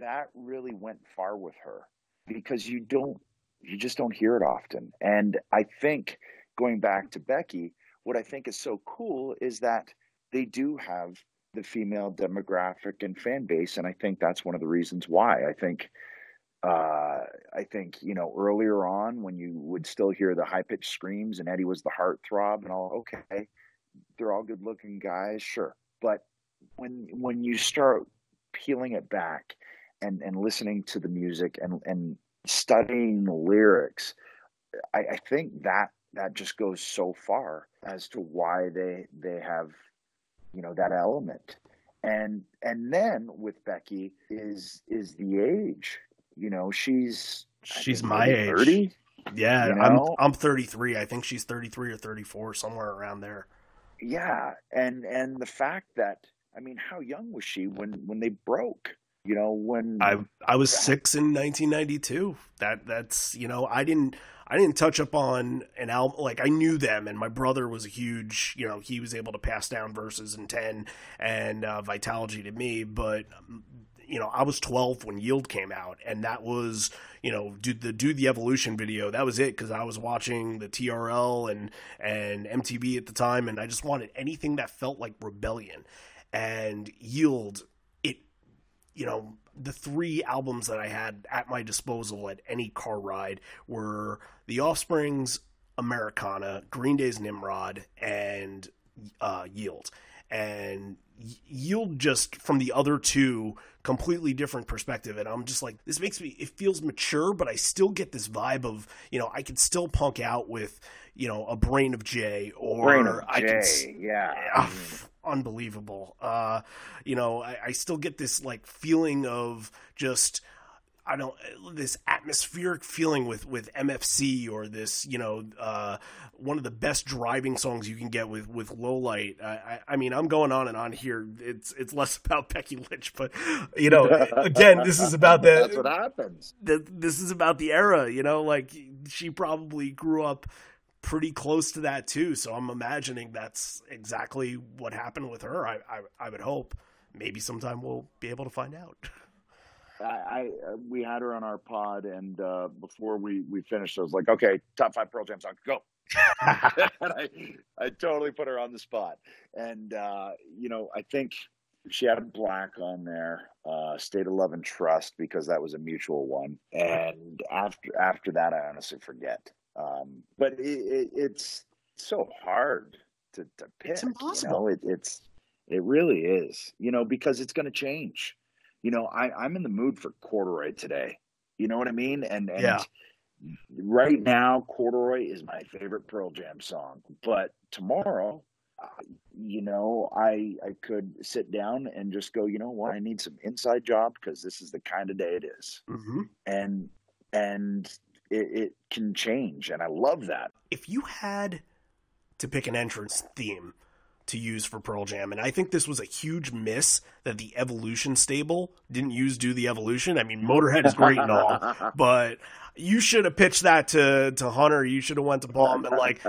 that really went far with her because you don't you just don't hear it often, and I think going back to Becky, what I think is so cool is that they do have the female demographic and fan base, and I think that's one of the reasons why. I think, uh, I think you know earlier on when you would still hear the high pitched screams and Eddie was the heartthrob and all. Okay, they're all good looking guys, sure, but when when you start peeling it back and and listening to the music and and studying the lyrics, I, I think that that just goes so far as to why they they have you know that element and and then with becky is is the age you know she's She's my maybe age. 30 Yeah, You I'm? I'm 33. I think she's 33 or 34, somewhere around there. yeah and and the fact that i mean how young was she when when they broke you know when I I was six in 1992. That that's you know I didn't I didn't touch up on an album like I knew them and my brother was a huge you know he was able to pass down versus and ten and uh, to me, but you know I was 12 when Yield came out and that was you know do the do the evolution video that was it because I was watching the TRL and and MTV at the time and I just wanted anything that felt like rebellion and Yield you know, the three albums that I had at my disposal at any car ride were The Offspring's Americana, Green Day's Nimrod, and uh, Yield. And Yield just from the other two completely different perspective and I'm just like this makes me it feels mature but I still get this vibe of you know I can still punk out with you know a brain of Jay or Brain of I can Jay, yeah Ah, f- unbelievable. Uh, you know, I, I still get this like feeling of just I don't this atmospheric feeling with with MFC or this you know uh, one of the best driving songs you can get with with low light. I, I, I mean I'm going on and on here. It's it's less about Becky Lynch, but you know again this is about the that's what happens th- this is about the era, you know, like she probably grew up pretty close to that too. So I'm imagining that's exactly what happened with her. I, I, I would hope maybe sometime we'll be able to find out. I, I we had her on our pod, and uh, before we we finished, I was like, "Okay, top five Pearl Jam songs, go." and I I totally put her on the spot, and uh, you know, I think she had a Black on there, uh, State of Love and Trust, because that was a mutual one, and after after that, I honestly forget. Um, but it, it, it's so hard to to pick. It's You impossible. know? it, it's it really is. You know, because it's going to change you know, I, I'm in the mood for corduroy today. You know what I mean? And, and Yeah. right now, corduroy is my favorite Pearl Jam song. But tomorrow, you know, I I could sit down and just go, you know what, I need some inside job because this is the kind of day it is. Mm-hmm. and and it, it can change, and I love that. If you had to pick an entrance theme to use for Pearl Jam, and I think this was a huge miss that the Evolution stable didn't use "Do the Evolution." I mean, Motorhead is great and all, but you should have pitched that to to Hunter. You should have went to Paul and been like,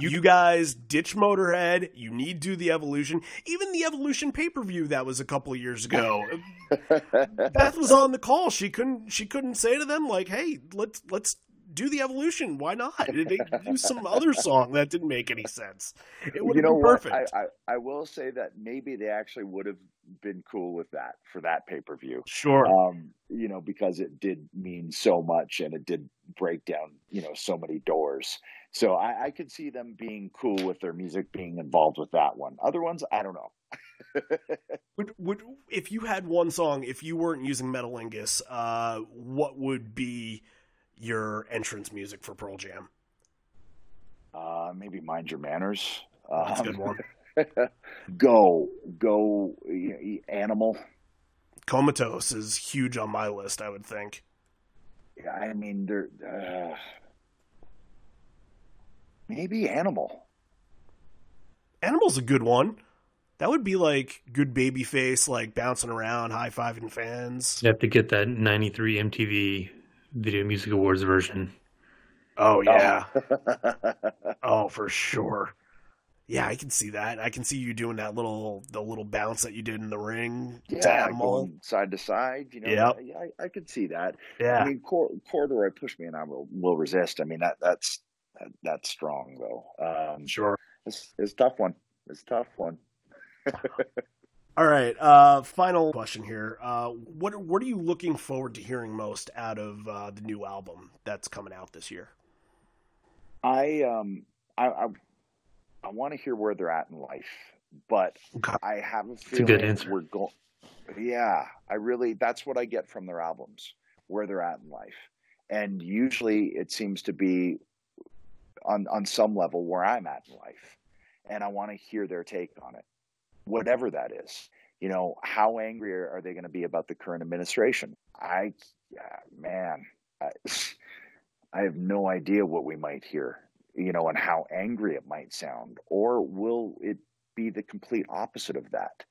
you, you guys ditch Motorhead. You need Do the Evolution. Even the Evolution pay per view that was a couple of years ago. Beth was on the call. She couldn't. She couldn't say to them like, "Hey, let's let's do the evolution. Why not? They use some other song that didn't make any sense. It would have been perfect. I, I I will say that maybe they actually would have been cool with that for that pay per view. sure. Um, you know, because it did mean so much and it did break down, you know, so many doors. So I, I could see them being cool with their music being involved with that one. Other ones, I don't know. Would, would if you had one song, if you weren't using Metalingus, uh, what would be your entrance music for Pearl Jam? Uh, maybe mind your manners. That's a Um, good one. go, go, y- y- animal. Comatose is huge on my list. I would think. Yeah, I mean, they're uh, maybe animal. Animal's a good one. That would be like good baby face, like bouncing around, high fiving fans. You have to get that 93 MTV Video Music Awards version. Oh yeah. Oh, for sure. Yeah, I can see that. I can see you doing that little the little bounce that you did in the ring. yeah, Animal. going side to side. You know, Yep. yeah, I, I could see that. Yeah. I mean, cor- corduroy push me and I will, will resist. I mean, that that's that, that's strong though. Um, Sure. it's, it's a tough one. It's a tough one. All right. Uh, final question here. Uh, what what are you looking forward to hearing most out of uh, the new album that's coming out this year? I um I I, I want to hear where they're at in life, but Okay. I have a a good answer. we're going. Yeah, I really that's what I get from their albums, where they're at in life, and usually it seems to be on on some level where I'm at in life, and I want to hear their take on it, whatever that is. You know, how angry are, they going to be about the current administration? I, yeah, man, I, I have no idea what we might hear, you know, and how angry it might sound, or will it be the complete opposite of that?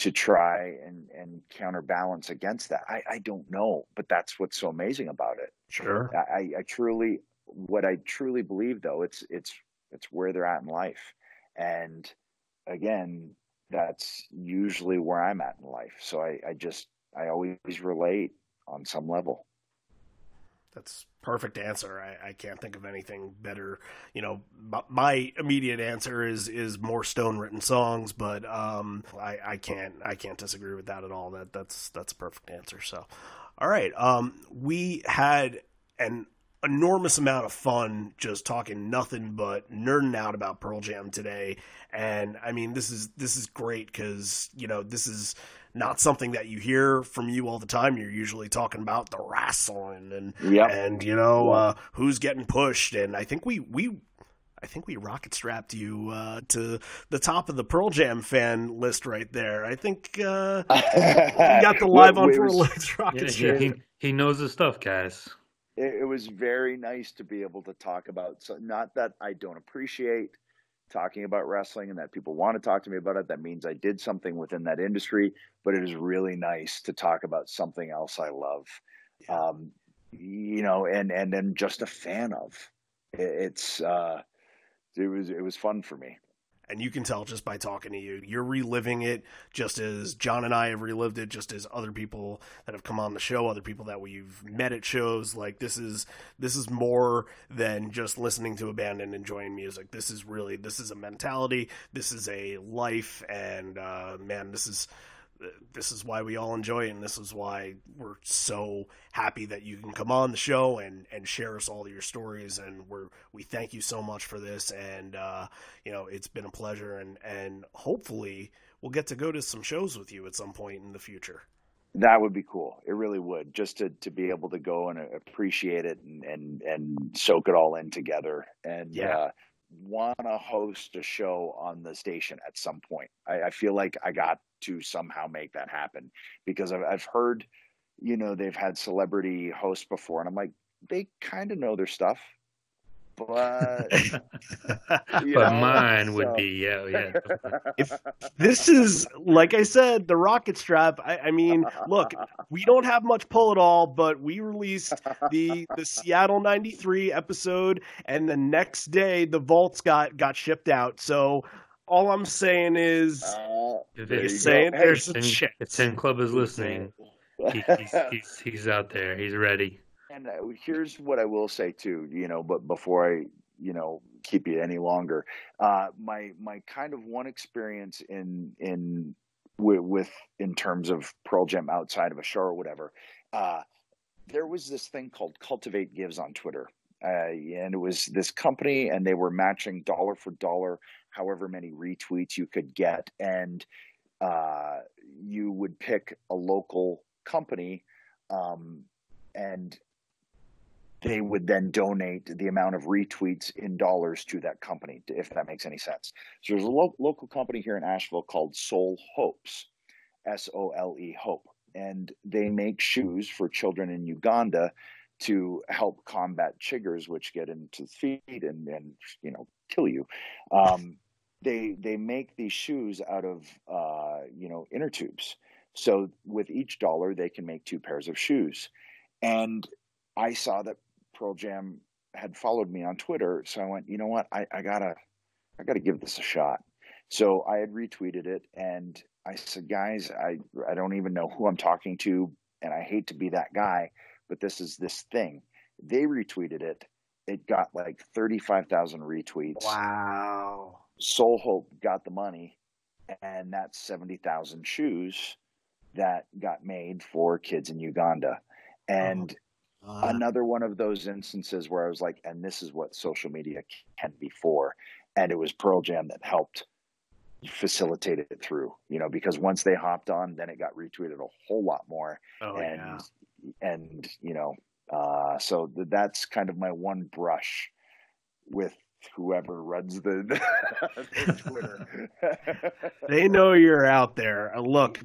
to try and, and counterbalance against that. I, I don't know, but that's what's so amazing about it. Sure. I, I truly, what I truly believe though, it's, it's, it's where they're at in life. And again, that's usually where I'm at in life. So I, I just, I always relate on some level. That's perfect answer. I, I can't think of anything better. You know, my, immediate answer is is more stone written songs, but um, I, I can't I can't disagree with that at all. That that's that's a perfect answer. So, all right, um, we had an enormous amount of fun just talking nothing but nerding out about Pearl Jam today, and I mean this is this is great because you know this is not something that you hear from you all the time. You're usually talking about the wrestling and Yep. and you know uh, who's getting pushed. And I think we we I think we rocket strapped you uh, to the top of the Pearl Jam fan list right there. I think uh, we got the live on for was, rocket Yeah, strap. he, he knows his stuff, guys. It, it was very nice to be able to talk about so not that I don't appreciate talking about wrestling and that people want to talk to me about it that means I did something within that industry but it is really nice to talk about something else I love um you know and and then just a fan of. It, it's uh it was it was fun for me and you can tell just by talking to you. You're reliving it just as john and i have relived it just as other people that have come on the show other people that we've met at shows. Like this is this is more than just listening to a band and enjoying music. This is really this is a mentality. This is a life. And uh man this is this is why we all enjoy it and this is why we're so happy that you can come on the show and and share us all your stories and we're we thank you so much for this and uh you know it's been a pleasure and and hopefully we'll get to go to some shows with you at some point in the future That would be cool. It really would. Just to, to be able to go and appreciate it and, and, and soak it all in together. And Yeah. uh, want to host a show on the station at some point. I, I, feel like I got to somehow make that happen because I've, I've heard, you know, they've had celebrity hosts before, and I'm like, they kind of know their stuff but but know, mine so. would be yeah yeah. if this is like I said, the rocket strap. I, I, mean, look, we don't have much pull at all, but we released the the Seattle '93 episode, and the next day the vaults got got shipped out. So all I'm saying is, uh, saying there's a chance. If Ten Club is listening, he, he's, he's, he's out there. He's ready. And uh, here's what I will say too, you know, but before I, you know, keep you any longer, uh, my my kind of one experience in in with, with in terms of Pearl Jam outside of a show or whatever, uh, there was this thing called Cultivate Gives on Twitter. Uh, and it was this company, and they were matching dollar for dollar, however many retweets you could get, and uh, you would pick a local company um, and they would then donate the amount of retweets in dollars to that company, if that makes any sense. So there's a lo- local company here in Asheville called Sole Hopes, S O L E Hope, and they make shoes for children in Uganda to help combat chiggers, which get into feet and, and you know kill you. Um, they they make these shoes out of uh, you know inner tubes. So with each dollar, they can make two pairs of shoes. And I saw that Pearl Jam had followed me on Twitter, so I went, you know what, I, I gotta, I gotta give this a shot. So I had retweeted it, and I said, guys, I I don't even know who I'm talking to, and I hate to be that guy, but this is this thing. They retweeted it. It got like thirty five thousand retweets. Wow. Sole Hope got the money, and that's seventy thousand shoes that got made for kids in Uganda. And oh uh, Another one of those instances where I was like, and this is what social media can be for. And it was Pearl Jam that helped facilitate it through, you know, because once they hopped on, then it got retweeted a whole lot more. Oh, and, yeah. and, you know, uh, so that's kind of my one brush with whoever runs the, the Twitter. they know you're out there. Uh, look,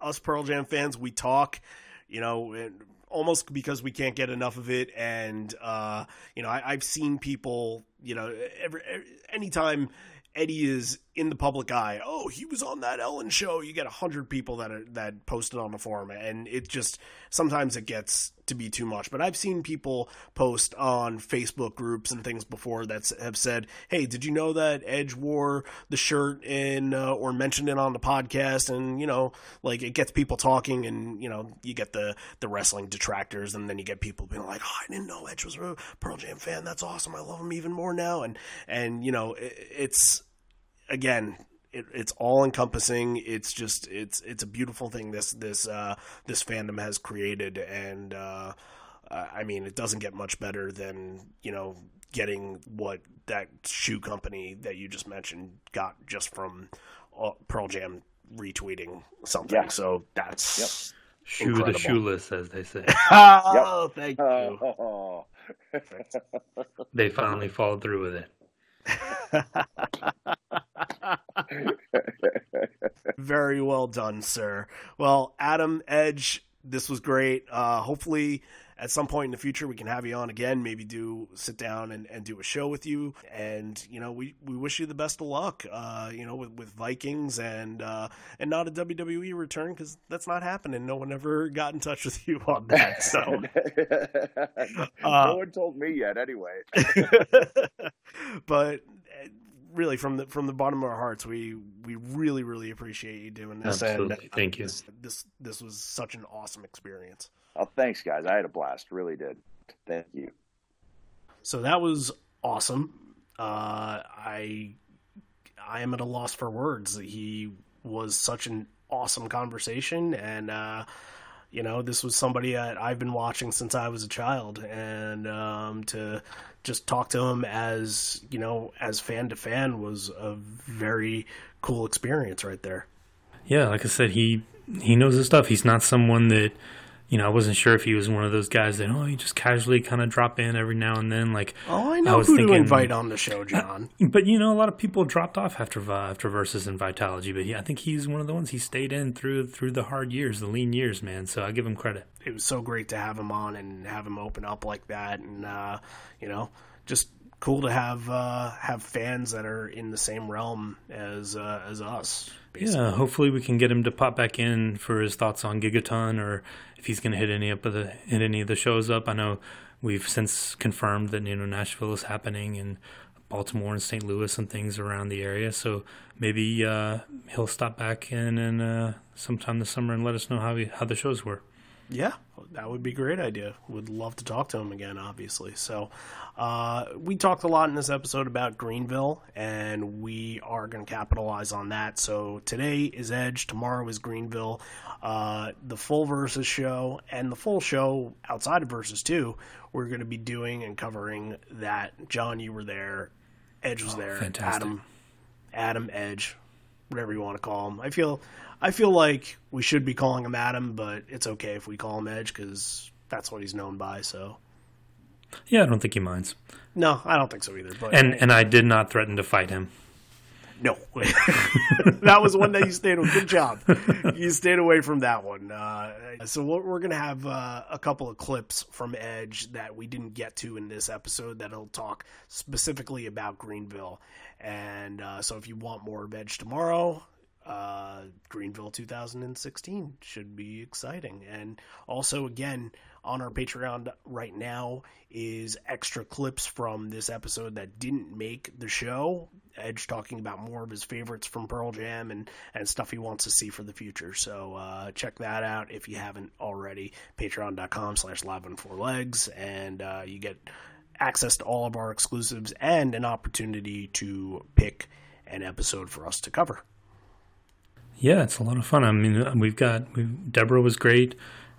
us Pearl Jam fans, we talk, you know, almost because we can't get enough of it. And uh, you know, I, have seen people, you know, every, every anytime Eddie is in the public eye. Oh, he was on that Ellen show. You get a hundred people that are, that posted on the forum, and it just sometimes it gets to be too much. But I've seen people post on Facebook groups and things before that have said, "Hey, did you know that Edge wore the shirt in uh, or mentioned it on the podcast?" And you know, like it gets people talking, and you know, you get the the wrestling detractors, and then you get people being like, "Oh, I didn't know Edge was a Pearl Jam fan. That's awesome. I love him even more now." And and you know, it, it's again, it, it's all encompassing. It's just it's it's a beautiful thing this this uh, this fandom has created, and uh, I mean it doesn't get much better than you know getting what that shoe company that you just mentioned got just from uh, Pearl Jam retweeting something. Yeah. So that's yep. shoe incredible. the shoeless, as they say. oh, thank you. Oh. they finally followed through with it. Very well done, sir. Well, Adam Edge, this was great. Uh, hopefully, at some point in the future, we can have you on again. Maybe do sit down and, and do a show with you. And you know, we, we wish you the best of luck. Uh, you know, with, with Vikings and uh, and not a WWE return because that's not happening. No one ever got in touch with you on that. So no one told me yet, anyway. but really from the from the bottom of our hearts, we we really really appreciate you doing this. Absolutely, and, thank you. This, this this was such an awesome experience. Oh, thanks, guys. I had a blast. Really did. Thank you. So that was awesome. Uh, I I am at a loss for words. He was such an awesome conversation, and uh, you know, this was somebody that I've been watching since I was a child, and um, to just talk to him as you know, as fan to fan was a very cool experience right there. Yeah, like I said, he he knows his stuff. He's not someone that you know, I wasn't sure if he was one of those guys that oh, he just casually kind of drop in every now and then. Like, oh, I know I was who to thinking- invite on the show, John. but you know, a lot of people dropped off after uh, after versus and Vitology. But yeah, I think he's one of the ones he stayed in through through the hard years, the lean years, man. So I give him credit. it was so great to have him on and have him open up like that, and uh, you know, just cool to have uh, have fans that are in the same realm as uh, as us. Basically. Yeah, hopefully we can get him to pop back in for his thoughts on Gigaton, or if he's going to hit any up of the hit any of the shows up. I know we've since confirmed that you know Nashville is happening and Baltimore and St. Louis and things around the area. So maybe uh, he'll stop back in and uh, sometime this summer and let us know how he, how the shows were. Yeah, that would be a great idea. Would love to talk to him again, obviously. So, uh, we talked a lot in this episode about Greenville, and we are going to capitalize on that. So, today is Edge, tomorrow is Greenville. Uh, the full Versus show and the full show outside of Versus 2, we're going to be doing and covering that. John, you were there. Edge was there. fantastic. Adam, Adam Edge, whatever you want to call him. I feel, I feel like we should be calling him Adam, but it's okay if we call him Edge because that's what he's known by. So, Yeah, I don't think he minds. no, I don't think so either. But And and I did not threaten to fight him. no, that was one that you stayed with. Good job, you stayed away from that one. Uh, so we're, we're gonna have uh, a couple of clips from Edge that we didn't get to in this episode that'll talk specifically about Greenville. And uh, so if you want more of Edge tomorrow, uh, Greenville 2016 should be exciting. And also, again, on our Patreon right now is extra clips from this episode that didn't make the show. Edge talking about more of his favorites from Pearl Jam and, and stuff he wants to see for the future. So uh, check that out if you haven't already. Patreon.com slash live on four legs. And uh, you get access to all of our exclusives and an opportunity to pick an episode for us to cover. Yeah, it's a lot of fun. I mean, we've got we've, Deborah was great,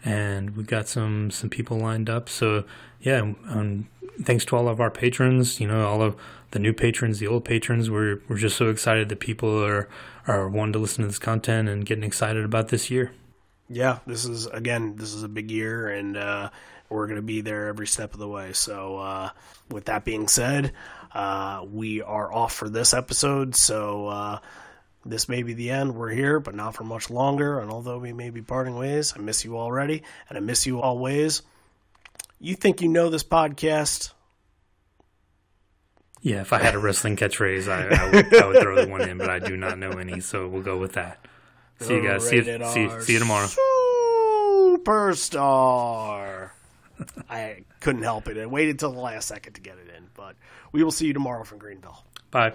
and we've got some some people lined up. So yeah, um, thanks to all of our patrons. You know, all of the new patrons, the old patrons. We're we're just so excited that people are are wanting to listen to this content and getting excited about this year. yeah, this is again, this is a big year, and uh, we're going to be there every step of the way. So, uh, with that being said, uh, we are off for this episode. So, uh, this may be the end. We're here, but not for much longer. And although we may be parting ways, I miss you already, and I miss you always. You think you know this podcast? Yeah, if I had a wrestling catchphrase, I, I, would, I would throw the one in, but I do not know any, so we'll go with that. See you guys. See you, see, see you tomorrow. Superstar. I couldn't help it. I waited till the last second to get it in, but we will see you tomorrow from Greenville. Bye.